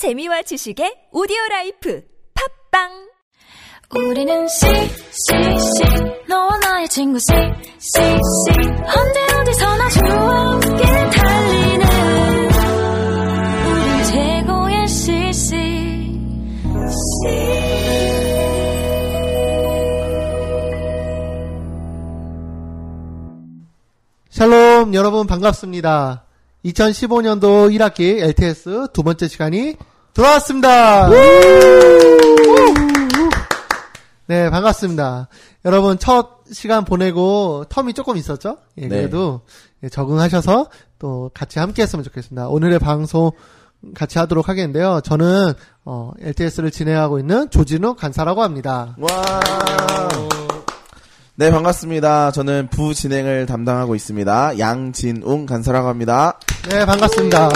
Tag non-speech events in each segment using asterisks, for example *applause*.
재미와 지식의 오디오 라이프 팟빵! 우리는 CCC 너와 나의 친구 CCC 언제 어디서나 좋게 달리는 우린 최고의 CC 샬롬 여러분 반갑습니다. 2015년도 1학기 LTS 두 번째 시간이 돌아왔습니다. 네 반갑습니다. 여러분 첫 시간 보내고 텀이 조금 있었죠? 예, 그래도 예, 적응하셔서 또 같이 함께 했으면 좋겠습니다. 오늘의 방송 같이 하도록 하겠는데요. 저는 어, LTS를 진행하고 있는 조진욱 간사라고 합니다. 와. 네, 반갑습니다. 저는 부 진행을 담당하고 있습니다. 양진웅 간사라고 합니다. 네 반갑습니다.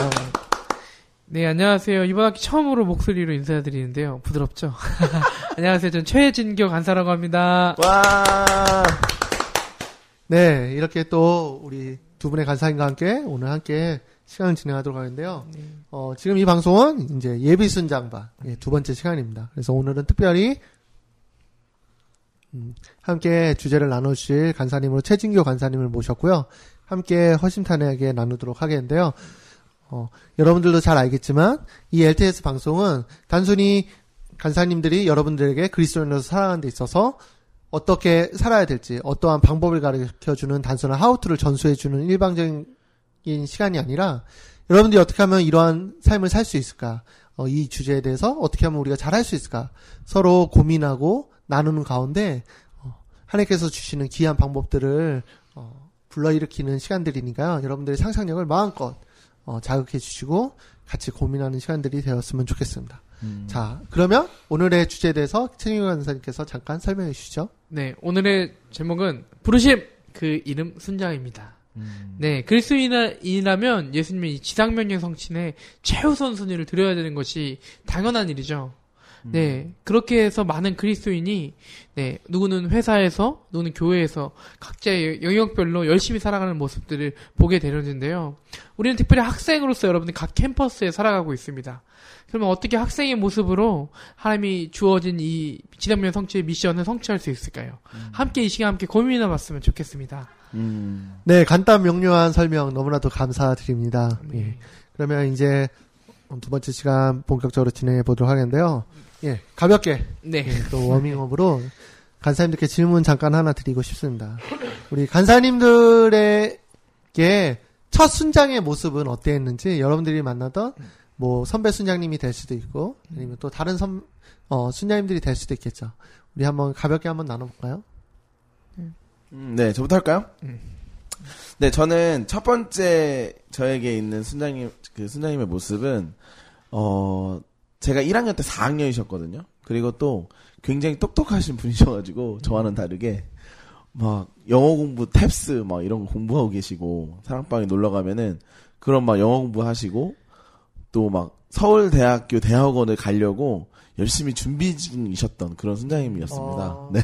네, 안녕하세요. 이번 학기 처음으로 목소리로 인사드리는데요. 부드럽죠? *laughs* 안녕하세요. 전 최진교 간사라고 합니다. 와. 네, 이렇게 또 우리 두 분의 간사님과 함께 오늘 함께 시간을 진행하도록 하는데요. 어, 지금 이 방송은 이제 예비 순장반 예, 두 번째 시간입니다. 그래서 오늘은 특별히 음, 함께 주제를 나누실 간사님으로 최진교 간사님을 모셨고요. 함께 허심탄회하게 나누도록 하겠는데요. 어, 여러분들도 잘 알겠지만 이 LTS 방송은 단순히 간사님들이 여러분들에게 그리스도인으로서 살아가는 데 있어서 어떻게 살아야 될지 어떠한 방법을 가르쳐주는 단순한 하우투를 전수해주는 일방적인 시간이 아니라 여러분들이 어떻게 하면 이러한 삶을 살 수 있을까? 어, 이 주제에 대해서 어떻게 하면 우리가 잘할 수 있을까? 서로 고민하고 나누는 가운데 어, 하나님께서 주시는 귀한 방법들을 어, 불러일으키는 시간들이니까요. 여러분들의 상상력을 마음껏 어, 자극해 주시고 같이 고민하는 시간들이 되었으면 좋겠습니다. 자 그러면 오늘의 주제에 대해서 최민호 간사님께서 잠깐 설명해 주시죠. 네, 오늘의 제목은 부르심 그 이름 순장입니다. 네, 그리스도인이라면 예수님의 이 지상명령 성취에 최우선 순위를 드려야 되는 것이 당연한 일이죠. 네, 그렇게 해서 많은 그리스도인이 네, 누구는 회사에서, 누구는 교회에서 각자의 영역별로 열심히 살아가는 모습들을 보게 되는데요. 우리는 특별히 학생으로서 여러분들 각 캠퍼스에 살아가고 있습니다. 그러면 어떻게 학생의 모습으로 하나님이 주어진 이 지상명 성취의 미션을 성취할 수 있을까요? 함께 이 시간 함께 고민해 봤으면 좋겠습니다. 음. 네, 간단 명료한 설명 너무나도 감사드립니다. 예. 그러면 이제 두 번째 시간 본격적으로 진행해 보도록 하겠는데요. 예, 가볍게 네. 예, 또 워밍업으로 간사님들께 질문 잠깐 하나 드리고 싶습니다. 우리 간사님들에게 첫 순장의 모습은 어땠는지 여러분들이 만나던 뭐 선배 순장님이 될 수도 있고 아니면 또 다른 선 어, 순장님들이 될 수도 있겠죠. 우리 한번 가볍게 한번 나눠볼까요? 음, 네, 저부터 할까요? 네, 저는 첫 번째 저에게 있는 순장님, 그 순장님의 모습은, 어, 제가 1학년 때 4학년이셨거든요. 그리고 또 굉장히 똑똑하신 분이셔가지고, 저와는 다르게, 막, 영어 공부, 탭스, 막 이런 거 공부하고 계시고, 사랑방에 놀러 가면은, 그런 막 영어 공부하시고, 또 막, 서울대학교 대학원을 가려고, 열심히 준비 중이셨던 그런 순장님이었습니다. 어. 네.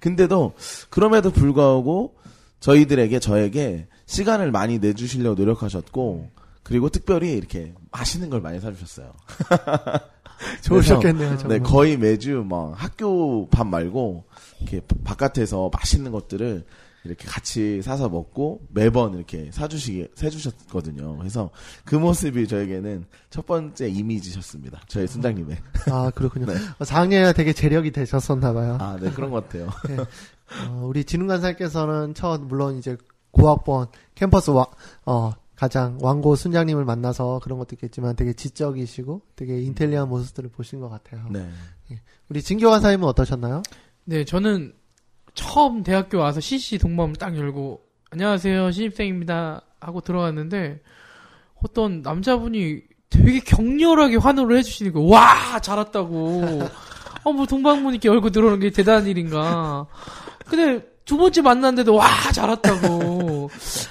근데도, 그럼에도 불구하고, 저희들에게 저에게 시간을 많이 내주시려고 노력하셨고 그리고 특별히 이렇게 맛있는 걸 많이 사주셨어요. *laughs* 좋으셨겠네요, 정말. 네, 거의 매주 막 학교 밥 말고 이렇게 바- 바깥에서 맛있는 것들을 이렇게 같이 사서 먹고 매번 이렇게 사주시게 해주셨거든요. 그래서 그 모습이 저에게는 첫 번째 이미지셨습니다. 저희 순장님의. 아, 그렇군요. *laughs* 네. 어, 4학년에 되게 재력이 되셨었나 봐요. 아, 네 그런 것 같아요. 어, 우리 진흥간사께서는 첫, 물론 이제 고학번, 캠퍼스 와, 어, 가장 왕고 순장님을 만나서 그런 것도 있겠지만 되게 지적이시고 되게 인텔리한 모습들을 보신 것 같아요. 네. 우리 진교 간사님은 어떠셨나요? 네, 저는 처음 대학교 와서 CC 동범 딱 열고 안녕하세요 신입생입니다 하고 들어갔는데 어떤 남자분이 되게 격렬하게 환호를 해주시는 거예요. 와 잘했다고. 어뭐 동방문 이렇게 열고 들어오는 게 대단한 일인가. 근데 두 번째 만났는데도 와 잘했다고.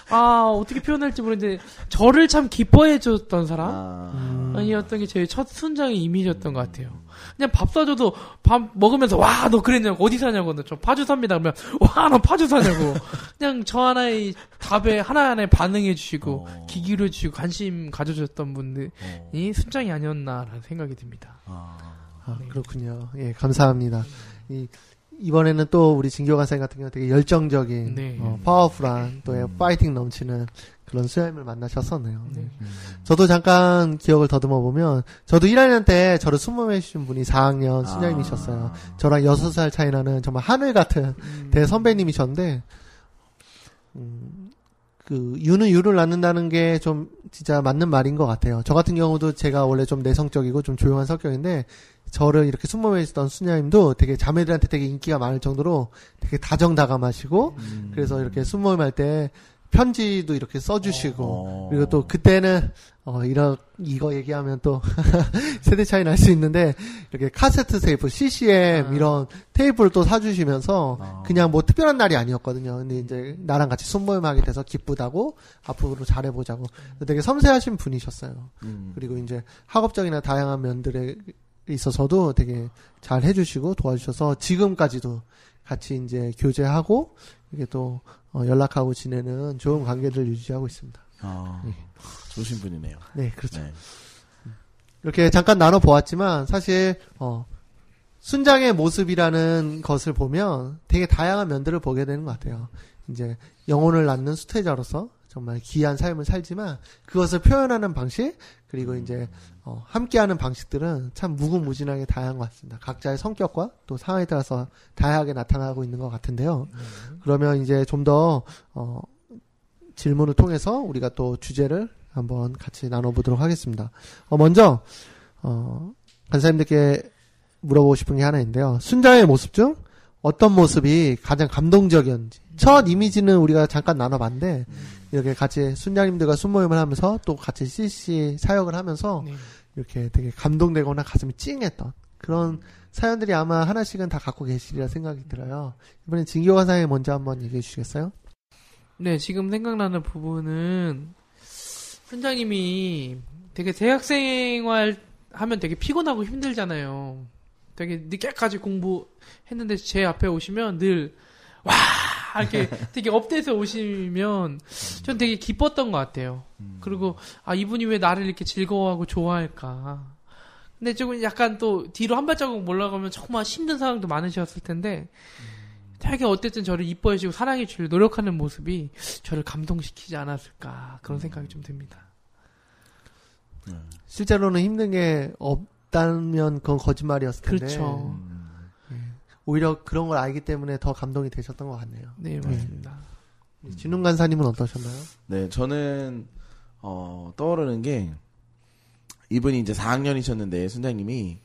아 어떻게 표현할지 모르는데 저를 참 기뻐해 줬던 사람 아, 음. 아니었던 게 제 첫 순장의 이미지였던 것 같아요. 그냥 밥 사줘도 밥 먹으면서 와 너 그랬냐고 어디 사냐고 저 파주 삽니다 그러면 와너 파주 사냐고 그냥 저 하나의 답에 하나하나에 반응해 주시고 어. 귀 기울여 주시고 관심 가져줬던 분들이 어. 순장이 아니었나라는 생각이 듭니다. 아. 아, 그렇군요. 예, 감사합니다. 이, 이번에는 또 우리 진교 간사님 같은 경우 되게 열정적인, 네. 어, 파워풀한, 또 음. 파이팅 넘치는 그런 수양님을 만나셨었네요. 네. 저도 잠깐 기억을 더듬어 보면, 저도 1학년 때 저를 수모해 주신 분이 4학년 수녀님이셨어요. 아. 저랑 6살 차이 나는 정말 하늘 같은 음. 대선배님이셨는데, 음, 그, 유는 유를 낳는다는 게 좀 진짜 맞는 말인 것 같아요. 저 같은 경우도 제가 원래 좀 내성적이고 좀 조용한 성격인데, 저를 이렇게 숨모해주던 수녀님도 되게 자매들한테 되게 인기가 많을 정도로 되게 다정다감하시고, 음. 그래서 이렇게 숨모임 할 때 편지도 이렇게 써주시고, 어. 그리고 또 그때는 어 이런 이거 얘기하면 또 *laughs* 세대 차이 날 수 있는데 이렇게 카세트 테이프 CCM 아. 이런 테이프를 또 사주시면서 아. 그냥 뭐 특별한 날이 아니었거든요. 근데 이제 나랑 같이 순모임하게 돼서 기쁘다고 앞으로 잘해보자고 되게 섬세하신 분이셨어요. 음. 그리고 이제 학업적이나 다양한 면들에 있어서도 되게 잘 해주시고 도와주셔서 지금까지도 같이 이제 교제하고 이게 또 어, 연락하고 지내는 좋은 관계를 유지하고 있습니다. 아, 예. 좋으신 분이네요. 네, 그렇죠. 네. 이렇게 잠깐 나눠 보았지만 사실 어 순장의 모습이라는 것을 보면 되게 다양한 면들을 보게 되는 것 같아요. 이제 영혼을 낳는 수태자로서 정말 귀한 삶을 살지만 그것을 표현하는 방식 그리고 이제 어, 함께하는 방식들은 참 무궁무진하게 다양한 것 같습니다. 각자의 성격과 또 상황에 따라서 다양하게 나타나고 있는 것 같은데요. 그러면 이제 좀더 어, 질문을 통해서 우리가 또 주제를 한번 같이 나눠보도록 하겠습니다. 어, 먼저 어, 간사님들께 물어보고 싶은 게 하나 있는데요. 순자의 모습 중 어떤 모습이 가장 감동적이었는지 첫 이미지는 우리가 잠깐 나눠봤는데 이렇게 같이 순장님들과 순모임을 하면서 또 같이 CC 사역을 하면서 네. 이렇게 되게 감동되거나 가슴이 찡했던 그런 사연들이 아마 하나씩은 다 갖고 계시리라 생각이 들어요. 이번엔 진교 간사님 먼저 한번 얘기해 주시겠어요? 네, 지금 생각나는 부분은 순장님이 되게 대학생활 하면 되게 피곤하고 힘들잖아요. 되게 늦게까지 공부했는데 제 앞에 오시면 늘 와! 이렇게 *laughs* 되게 업돼서 오시면 전 되게 기뻤던 것 같아요. 그리고 아 이분이 왜 나를 이렇게 즐거워하고 좋아할까? 근데 조금 약간 또 뒤로 한 발자국 올라가면 정말 힘든 상황도 많으셨을 텐데 되게 어쨌든 저를 이뻐해주고 사랑해주려 노력하는 모습이 저를 감동시키지 않았을까 그런 생각이 좀 듭니다. 실제로는 힘든 게 없다면 그건 거짓말이었을 텐데 그렇죠. 음. 오히려 그런 걸 알기 때문에 더 감동이 되셨던 것 같네요. 네 맞습니다. 진웅 간사님은 어떠셨나요? 네, 저는 어, 떠오르는 게 이분이 이제 4학년이셨는데 순장님이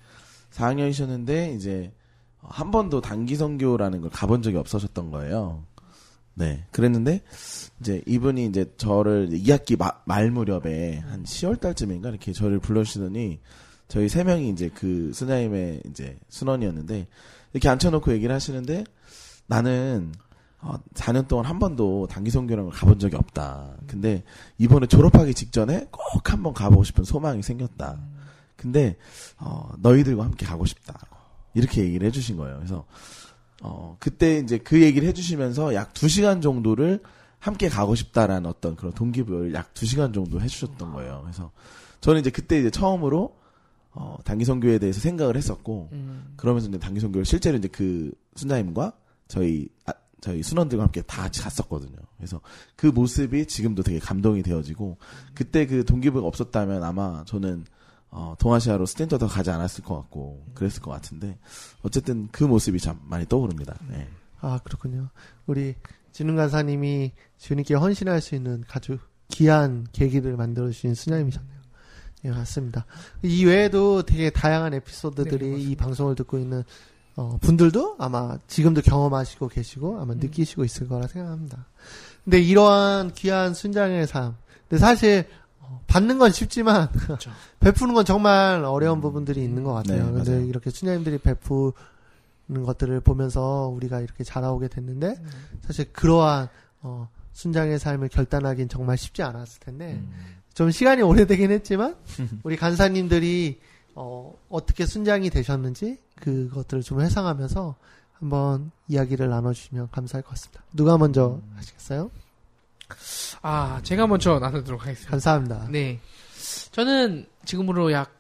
4학년이셨는데 이제 한 번도 단기 선교라는 걸 가본 적이 없으셨던 거예요. 네, 그랬는데 이제 이분이 이제 저를 2학기 마- 말 무렵에 한 10월 달쯤인가 이렇게 저를 불러주시더니 저희 세 명이 이제 그 순장님의 이제 순원이었는데 이렇게 앉혀놓고 얘기를 하시는데 나는 어, 4년 동안 한 번도 단기 걸 가본 적이 없다. 근데 이번에 졸업하기 직전에 꼭 한 번 가보고 싶은 소망이 생겼다. 근데 어, 너희들과 함께 가고 싶다. 이렇게 얘기를 해주신 거예요. 그래서 어, 그때 이제 그 얘기를 해주시면서 약 2시간 정도를 함께 가고 싶다라는 어떤 그런 동기부여를 약 2시간 정도 해주셨던 거예요. 그래서 저는 이제 그때 이제 처음으로 어, 단기 선교에 대해서 생각을 했었고 음, 그러면서 이제 단기 선교를 실제로 이제 그 순자님과 저희 아, 저희 순원들과 함께 다 같이 갔었거든요. 그래서 그 모습이 지금도 되게 감동이 되어지고 그때 그 동기부여가 없었다면 아마 저는 어, 동아시아로 STINT도 가지 않았을 것 같고 그랬을 것 같은데 어쨌든 그 모습이 참 많이 떠오릅니다. 네. 아 그렇군요. 우리 진웅 간사님이 주님께 헌신할 수 있는 아주 귀한 계기를 만들어 주신 순원님이셨네요. 예 맞습니다. 이 외에도 되게 다양한 에피소드들이 네, 이 방송을 듣고 있는 어, 분들도 아마 지금도 경험하시고 계시고 아마 느끼시고 있을 거라 생각합니다. 근데 이러한 귀한 순장의 삶, 근데 사실 어, 받는 건 쉽지만 그렇죠. *laughs* 베푸는 건 정말 어려운 부분들이 있는 것 같아요. 네, 근데 맞아요. 이렇게 수녀님들이 베푸는 것들을 보면서 우리가 이렇게 자라오게 됐는데 사실 그러한 어, 순장의 삶을 결단하긴 정말 쉽지 않았을 텐데 음. 좀 시간이 오래되긴 했지만 우리 간사님들이 어, 어떻게 순장이 되셨는지 그것들을 좀 회상하면서 한번 이야기를 나눠주시면 감사할 것 같습니다. 누가 먼저 하시겠어요? 아, 제가 먼저 나누도록 하겠습니다. 감사합니다. 네. 저는 지금으로 약,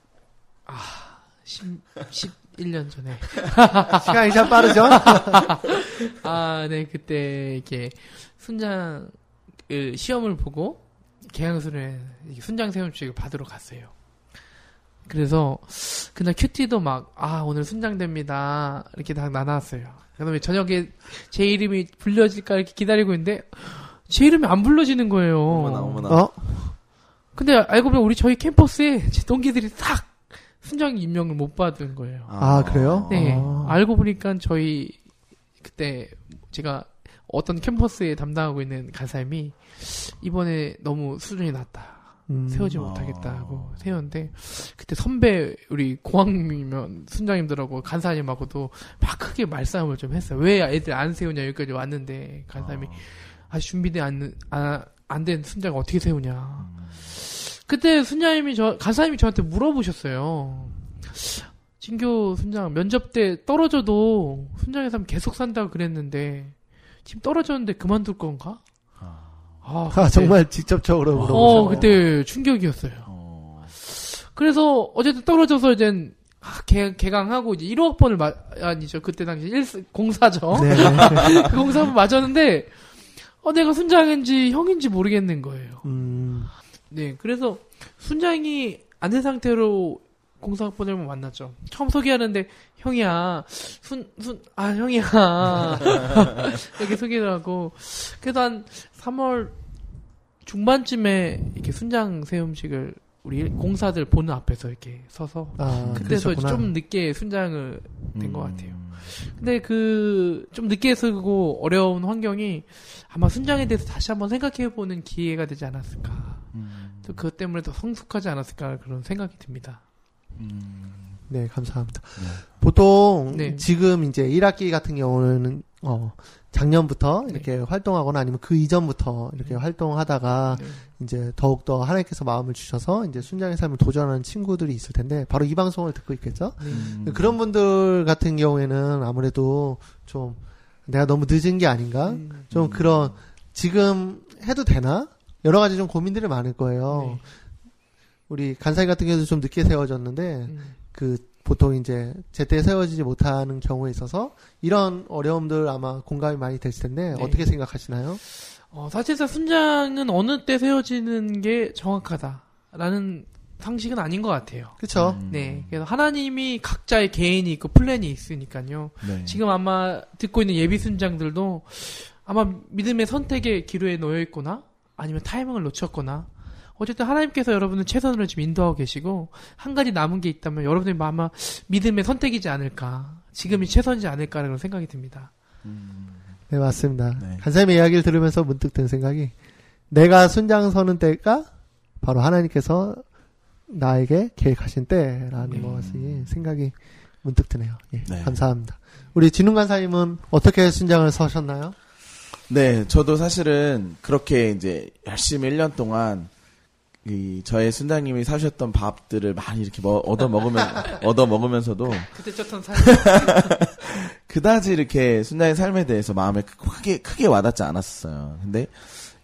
아, 10, 11년 전에. *laughs* 시간이 참 빠르죠? *laughs* 아, 네, 그때, 이렇게, 순장, 그, 시험을 보고, 개항술에 순장 세움식을 받으러 갔어요. 그래서, 그날 큐티도 막, 아, 오늘 순장됩니다. 이렇게 다 나눴어요. 그 다음에 저녁에 제 이름이 불려질까 이렇게 기다리고 있는데, 제 이름이 안 불러지는 거예요. 어머나 어머나. 어? 근데 알고 보면 우리 저희 캠퍼스에 제 동기들이 싹 순장 임명을 못 받은 거예요. 아, 그래요? 네. 아. 알고 보니까 저희 그때 제가 어떤 캠퍼스에 담당하고 있는 간사님이 이번에 너무 수준이 낮다. 음. 세우지 아. 못하겠다고 세웠는데 그때 선배 우리 공학이면 순장님들하고 간사님하고도 막 크게 말싸움을 좀 했어요. 왜 애들 안 세우냐 여기까지 왔는데 간사님이 아 직 준비돼 안안 된 순장 어떻게 세우냐. 그때 순장님이 저 간사님이 저한테 물어보셨어요. 진교 순장 면접 때 떨어져도 순장에서 계속 산다고 그랬는데 지금 떨어졌는데 그만둘 건가? 아, 아, 그때- 정말 직접적으로 물어보죠. 어 그때 충격이었어요. 어. 그래서 어쨌든 떨어져서 이젠 아, 개, 개강하고 이제 1호학번을 마, 아니죠. 그때 당시 1, 공사죠. 네. *laughs* 그 공사 번 맞았는데, 어, 내가 순장인지 형인지 모르겠는 거예요. 음, 네, 그래서 순장이 안 된 상태로 공사학번을 만났죠. 처음 소개하는데, 형이야, 순, 순, 아, 형이야. *laughs* 이렇게 소개를 하고, 그래도 한 3월 중반쯤에 이렇게 순장 세움식을 우리 공사들 보는 앞에서 이렇게 서서, 아, 그때서 그러셨구나. 좀 늦게 순장을 된것 음. 같아요. 근데 그 좀 늦게 쓰고 어려운 환경이 아마 순장에 대해서 다시 한번 생각해보는 기회가 되지 않았을까. 음. 또 그것 때문에 더 성숙하지 않았을까 그런 생각이 듭니다. 음. 네, 감사합니다. 네. 보통 네. 지금 이제 1학기 같은 경우는 어 작년부터 이렇게 활동하거나 아니면 그 이전부터 이렇게 활동하다가 네. 이제 더욱 더 하나님께서 마음을 주셔서 이제 순장의 삶을 도전하는 친구들이 있을 텐데 바로 이 방송을 듣고 있겠죠. 네. 음. 그런 분들 같은 경우에는 아무래도 좀 내가 너무 늦은 게 아닌가? 음. 좀 그런 지금 해도 되나? 여러 가지 좀 고민들이 많을 거예요. 네. 우리 간사이 같은 경우도 좀 늦게 세워졌는데 음. 그 보통 이제 제때 세워지지 못하는 경우에 있어서 이런 어려움들 아마 공감이 많이 됐을 텐데 네. 어떻게 생각하시나요? 어, 사실상 순장은 어느 때 세워지는 게 정확하다라는 상식은 아닌 것 같아요. 그렇죠? 음. 네. 그래서 하나님이 각자의 개인이 있고 플랜이 있으니까요. 네. 지금 아마 듣고 있는 예비 순장들도 아마 믿음의 선택의 기로에 놓여 있거나 아니면 타이밍을 놓쳤거나 어쨌든 하나님께서 여러분은 최선을 지금 인도하고 계시고 한 가지 남은 게 있다면 여러분의 아마 믿음의 선택이지 않을까 지금이 최선이지 않을까라는 생각이 듭니다. 네 맞습니다. 네. 간사님의 이야기를 들으면서 문득 든 생각이 내가 순장 서는 때가 바로 하나님께서 나에게 계획하신 때라는 네. 것이 생각이 문득 드네요. 예, 네. 감사합니다. 우리 진웅 간사님은 어떻게 순장을 서셨나요? 네, 저도 사실은 그렇게 이제 열심히 1년 동안 이 저의 순장님이 사주셨던 밥들을 많이 이렇게 뭐 얻어 먹으면 *laughs* 얻어 먹으면서도 그때 쳤던 사 그다지 이렇게 순장의 삶에 대해서 마음에 크게 크게 와닿지 않았어요. 근데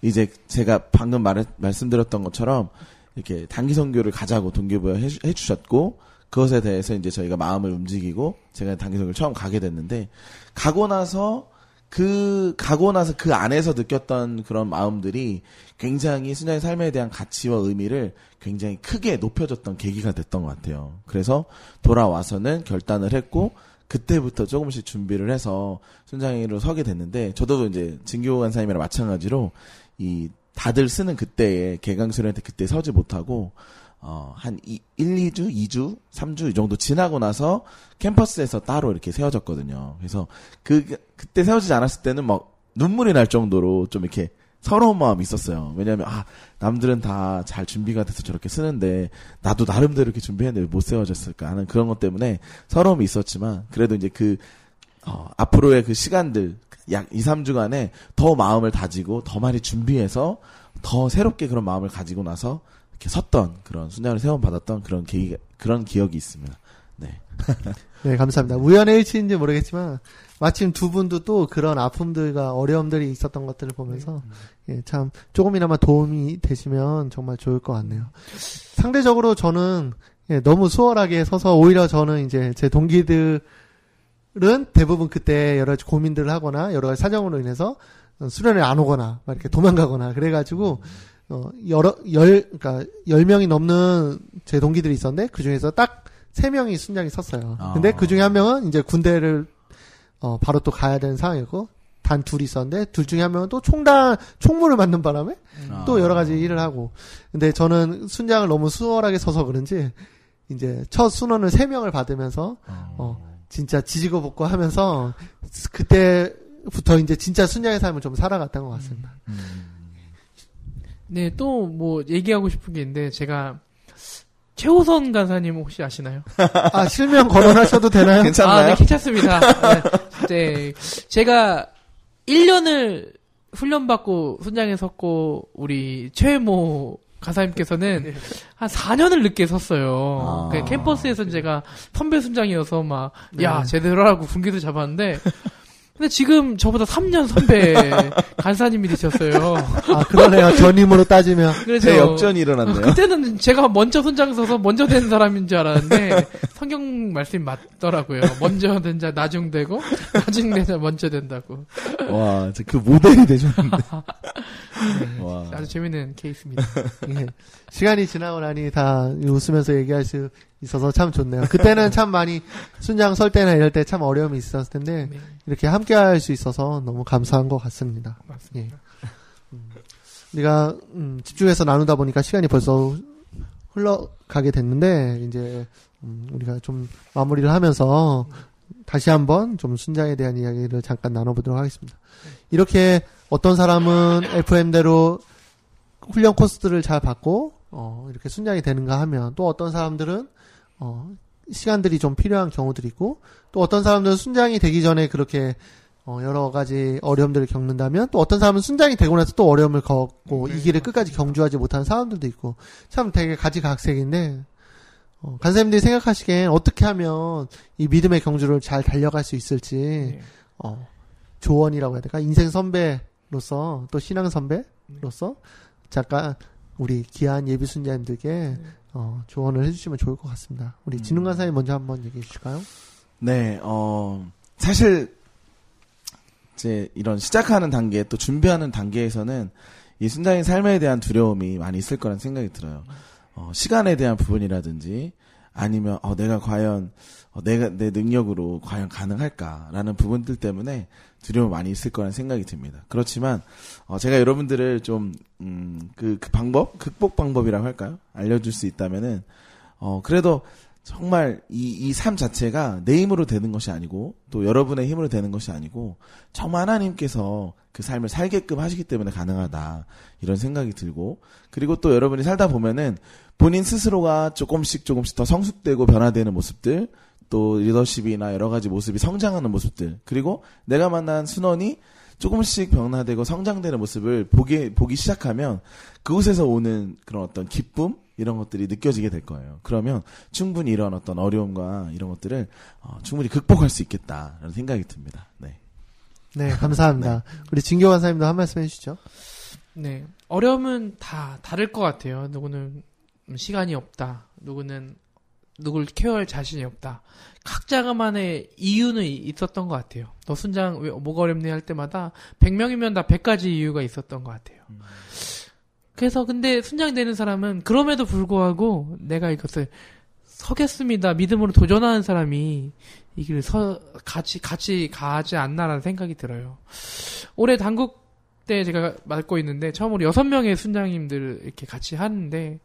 이제 제가 방금 말 말씀드렸던 것처럼 이렇게 단기 선교를 가자고 동기부여 해, 주- 해주셨고 그것에 대해서 이제 저희가 마음을 움직이고 제가 단기 선교를 처음 가게 됐는데 가고 나서 그 가고 나서 그 안에서 느꼈던 그런 마음들이 굉장히 순장의 삶에 대한 가치와 의미를 굉장히 크게 높여줬던 계기가 됐던 것 같아요. 그래서 돌아와서는 결단을 했고 그때부터 조금씩 준비를 해서 순장이로 서게 됐는데 저도 이제 진교 간사님이랑 마찬가지로 이 다들 쓰는 그때에 개강 수련회 그때 서지 못하고 어, 한 이, 1, 2주, 2주, 3주 이 정도 지나고 나서 캠퍼스에서 따로 이렇게 세워졌거든요. 그래서 그 그때 세워지지 않았을 때는 막 눈물이 날 정도로 좀 이렇게 서러운 마음이 있었어요. 왜냐하면 아 남들은 다 잘 준비가 돼서 저렇게 쓰는데 나도 나름대로 이렇게 준비했는데 왜 못 세워졌을까 하는 그런 것 때문에 서러움이 있었지만 그래도 이제 그 어, 앞으로의 그 시간들 약 2, 3주간에 더 마음을 다지고 더 많이 준비해서 더 새롭게 그런 마음을 가지고 나서 이렇게 섰던 그런 순장을 세원 받았던 그런 계기 그런 기억이 있습니다. 네. *laughs* 네, 감사합니다. 우연의 일치인지 모르겠지만 마침 두 분도 또 그런 아픔들과 어려움들이 있었던 것들을 보면서 예, 참 조금이나마 도움이 되시면 정말 좋을 것 같네요. 상대적으로 저는 예, 너무 수월하게 서서 오히려 저는 이제 제 동기들은 대부분 그때 여러 가지 고민들을 하거나 여러 가지 사정으로 인해서 수련을 안 오거나 막 이렇게 도망가거나 그래가지고 어 여러 열 그러니까 열 명이 넘는 제 동기들이 있었는데 그 중에서 딱 세 명이 순장이 섰어요. 아. 근데 그 중에 한 명은 이제 군대를 어 바로 또 가야 되는 상황이고 단 둘이 있었는데 둘 중에 한 명은 또 총단 총무를 맡는 바람에 아. 또 여러 가지 일을 하고 근데 저는 순장을 너무 수월하게 서서 그런지 이제 첫 순원을 세 명을 받으면서 어, 진짜 지지고 볶고 하면서 그때부터 이제 진짜 순장의 삶을 좀 살아갔던 것 같습니다. 네, 또 뭐 얘기하고 싶은 게 있는데 제가 최호선 간사님 혹시 아시나요? *laughs* 아 실명 거론하셔도 되나요? 괜찮나요? 아, 네, 괜찮습니다. 네, 네. 제가 1년을 훈련받고 순장에 섰고 우리 최모 가사님께서는 한 4년을 늦게 섰어요. 아. 그 캠퍼스에서 제가 선배 순장이어서 막, 네. 야, 제대로 하라고 군기도 잡았는데, 근데 지금 저보다 3년 선배 *laughs* 간사님이 되셨어요. 아 그러네요. 전임으로 따지면 그래서 제 역전이 일어났네요. 그때는 제가 먼저 손장 서서 먼저 된 사람인 줄 알았는데 성경 말씀이 맞더라고요. 먼저 된 자 나중 되고 나중 된 자 먼저 된다고. 와, 진짜 그 모델이 되셨는데. *laughs* 와. 아주 재밌는 케이스입니다. 예. 시간이 지나고 나니 다 웃으면서 얘기할 수 있어서 참 좋네요. 그때는 참 많이 순장 설 때나 이럴 때 참 어려움이 있었을 텐데 네, 이렇게 함께 할 수 있어서 너무 감사한 것 같습니다. 맞습니다. 우리가 음, 집중해서 나누다 보니까 시간이 벌써 흘러가게 됐는데 이제 음, 우리가 좀 마무리를 하면서 다시 한번 좀 순장에 대한 이야기를 잠깐 나눠보도록 하겠습니다. 이렇게 어떤 사람은 FM대로 훈련 코스들을 잘 받고 어, 이렇게 순장이 되는가 하면 또 어떤 사람들은 어, 시간들이 좀 필요한 경우들이 있고 또 어떤 사람들은 순장이 되기 전에 그렇게 어, 여러 가지 어려움들을 겪는다면 또 어떤 사람은 순장이 되고 나서 또 어려움을 겪고 이 길을 끝까지 경주하지 못한 사람들도 있고 참 되게 가지각색인데 어, 간사님들이 생각하시기엔 어떻게 하면 이 믿음의 경주를 잘 달려갈 수 있을지 네. 어, 조언이라고 해야 될까 인생 선배로서 또 신앙 선배로서 잠깐 우리 귀한 예비 순자님들께 어, 조언을 해주시면 좋을 것 같습니다. 우리 진웅 간사님 먼저 한번 얘기해 주실까요? 네, 어, 사실, 이제 이런 시작하는 단계, 또 준비하는 단계에서는 이 순장의 삶에 대한 두려움이 많이 있을 거란 생각이 들어요. 어, 시간에 대한 부분이라든지, 아니면, 어, 내가 과연, 어, 내가, 내 능력으로 과연 가능할까라는 부분들 때문에 두려움이 많이 있을 거란 생각이 듭니다. 그렇지만, 어, 제가 여러분들을 좀, 음, 그, 그 방법? 극복 방법이라고 할까요? 알려줄 수 있다면은, 어, 그래도 정말 이, 이 삶 자체가 내 힘으로 되는 것이 아니고 또 여러분의 힘으로 되는 것이 아니고 정말 하나님께서 그 삶을 살게끔 하시기 때문에 가능하다. 이런 생각이 들고 그리고 또 여러분이 살다 보면은 본인 스스로가 조금씩 조금씩 더 성숙되고 변화되는 모습들 또 리더십이나 여러 가지 모습이 성장하는 모습들 그리고 내가 만난 순원이 조금씩 변화되고 성장되는 모습을 보기 보기 시작하면 그곳에서 오는 그런 어떤 기쁨 이런 것들이 느껴지게 될 거예요. 그러면 충분히 이런 어떤 어려움과 이런 것들을 어, 충분히 극복할 수 있겠다라는 생각이 듭니다. 네. 네, 감사합니다. *laughs* 우리 진교 간사님도 한 말씀 해주시죠. 네. 어려움은 다 다를 것 같아요. 누구는 시간이 없다. 누구는 누굴 케어할 자신이 없다. 각자만의 이유는 이- 있었던 것 같아요. 너 순장 왜 뭐가 어렵니 할 때마다 100명이면 다 100가지 이유가 있었던 것 같아요. 그래서 근데 순장 되는 사람은 그럼에도 불구하고 내가 이것을 서겠습니다. 믿음으로 도전하는 사람이 이 길을 서 같이 같이 가지 않나라는 생각이 들어요. 올해 당국 때 제가 맡고 있는데 처음으로 여섯 명의 순장님들 이렇게 같이 하는데,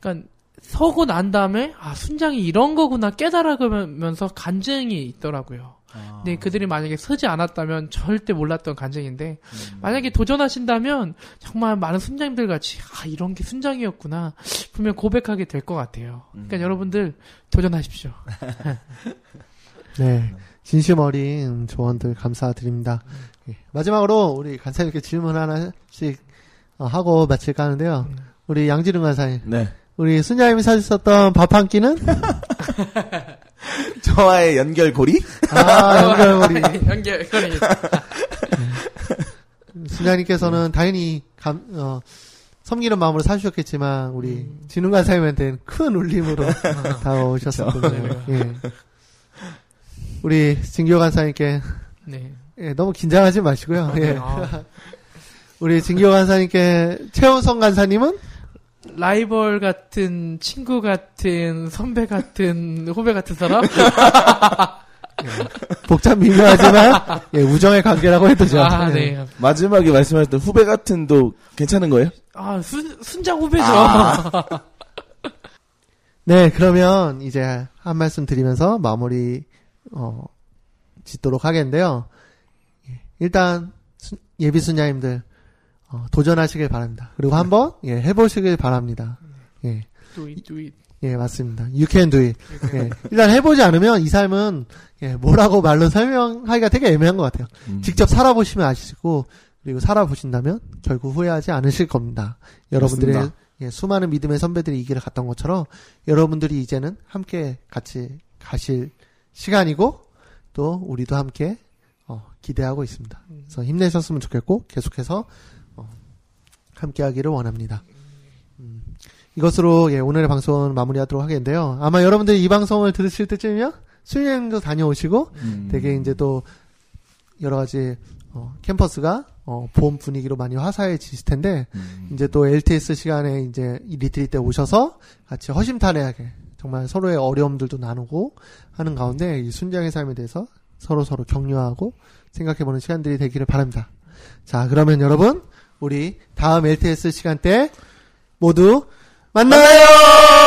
그러니까 서고 난 다음에 아 순장이 이런 거구나 깨달아가면서 간증이 있더라고요. 근데 그들이 만약에 서지 않았다면 절대 몰랐던 간증인데 만약에 도전하신다면 정말 많은 순장님들 같이 아 이런 게 순장이었구나 분명 고백하게 될 것 같아요. 그러니까 여러분들 도전하십시오. *laughs* 네. 진심 어린 조언들 감사드립니다. 예. 마지막으로 우리 간사님께 질문 하나씩 어, 하고 마칠까 하는데요. 우리 양지름 간사님, 네. 우리 순자님이 사주셨던 밥 한 끼는? *laughs* 저와의 연결고리? 아, 연결머리. 연결, 연결. 순자님께서는 당연히 감, 어, 섬기는 마음으로 사주셨겠지만, 우리 진웅 간사님한테는 큰 울림으로 *laughs* 다가오셨었군요. 예. 우리 진교 간사님께 네. 예, 너무 긴장하지 마시고요. 예. 아, *laughs* 우리 진교 간사님께 최원성 간사님은 라이벌 같은, 친구 같은, 선배 같은, 후배 같은 사람? *laughs* 복잡 미묘하지만 예, 우정의 관계라고 해도 좋죠. 아, 예. 네. 마지막에 말씀하셨던 후배 같은도 괜찮은 거예요? 아, 순, 순장 후배죠. *laughs* 네, 그러면 이제 한 말씀 드리면서 마무리 어, 짓도록 하겠는데요. 예, 일단 수- 예비 순자님들 어, 도전하시길 바랍니다. 그리고 한번 예, 해보시길 바랍니다. 예, do it, do it. 예, 맞습니다. You can do it. 예, 일단 해보지 않으면 이 삶은 예, 뭐라고 말로 설명하기가 되게 애매한 것 같아요. 음. 직접 살아보시면 아시고 그리고 살아보신다면 결국 후회하지 않으실 겁니다. 여러분들의 맞습니다. 예, 수많은 믿음의 선배들이 이 길을 갔던 것처럼 여러분들이 이제는 함께 같이 가실 시간이고 또 우리도 함께 어, 기대하고 있습니다. 그래서 힘내셨으면 좋겠고 계속해서 어, 함께하기를 원합니다. 음, 이것으로 예, 오늘의 방송은 마무리하도록 하겠는데요. 아마 여러분들이 이 방송을 들으실 때쯤이면 수련도 다녀오시고 음. 되게 이제 또 여러 가지 어, 캠퍼스가 어, 봄 분위기로 많이 화사해지실 텐데 음. 이제 또 LTS 시간에 이제 이 retreat 때 오셔서 같이 허심탄회하게 정말 서로의 어려움들도 나누고 하는 가운데 이 순장의 삶에 대해서 서로 서로 격려하고 생각해보는 시간들이 되기를 바랍니다. 자 그러면 여러분 우리 다음 LTS 시간 때 모두 만나요.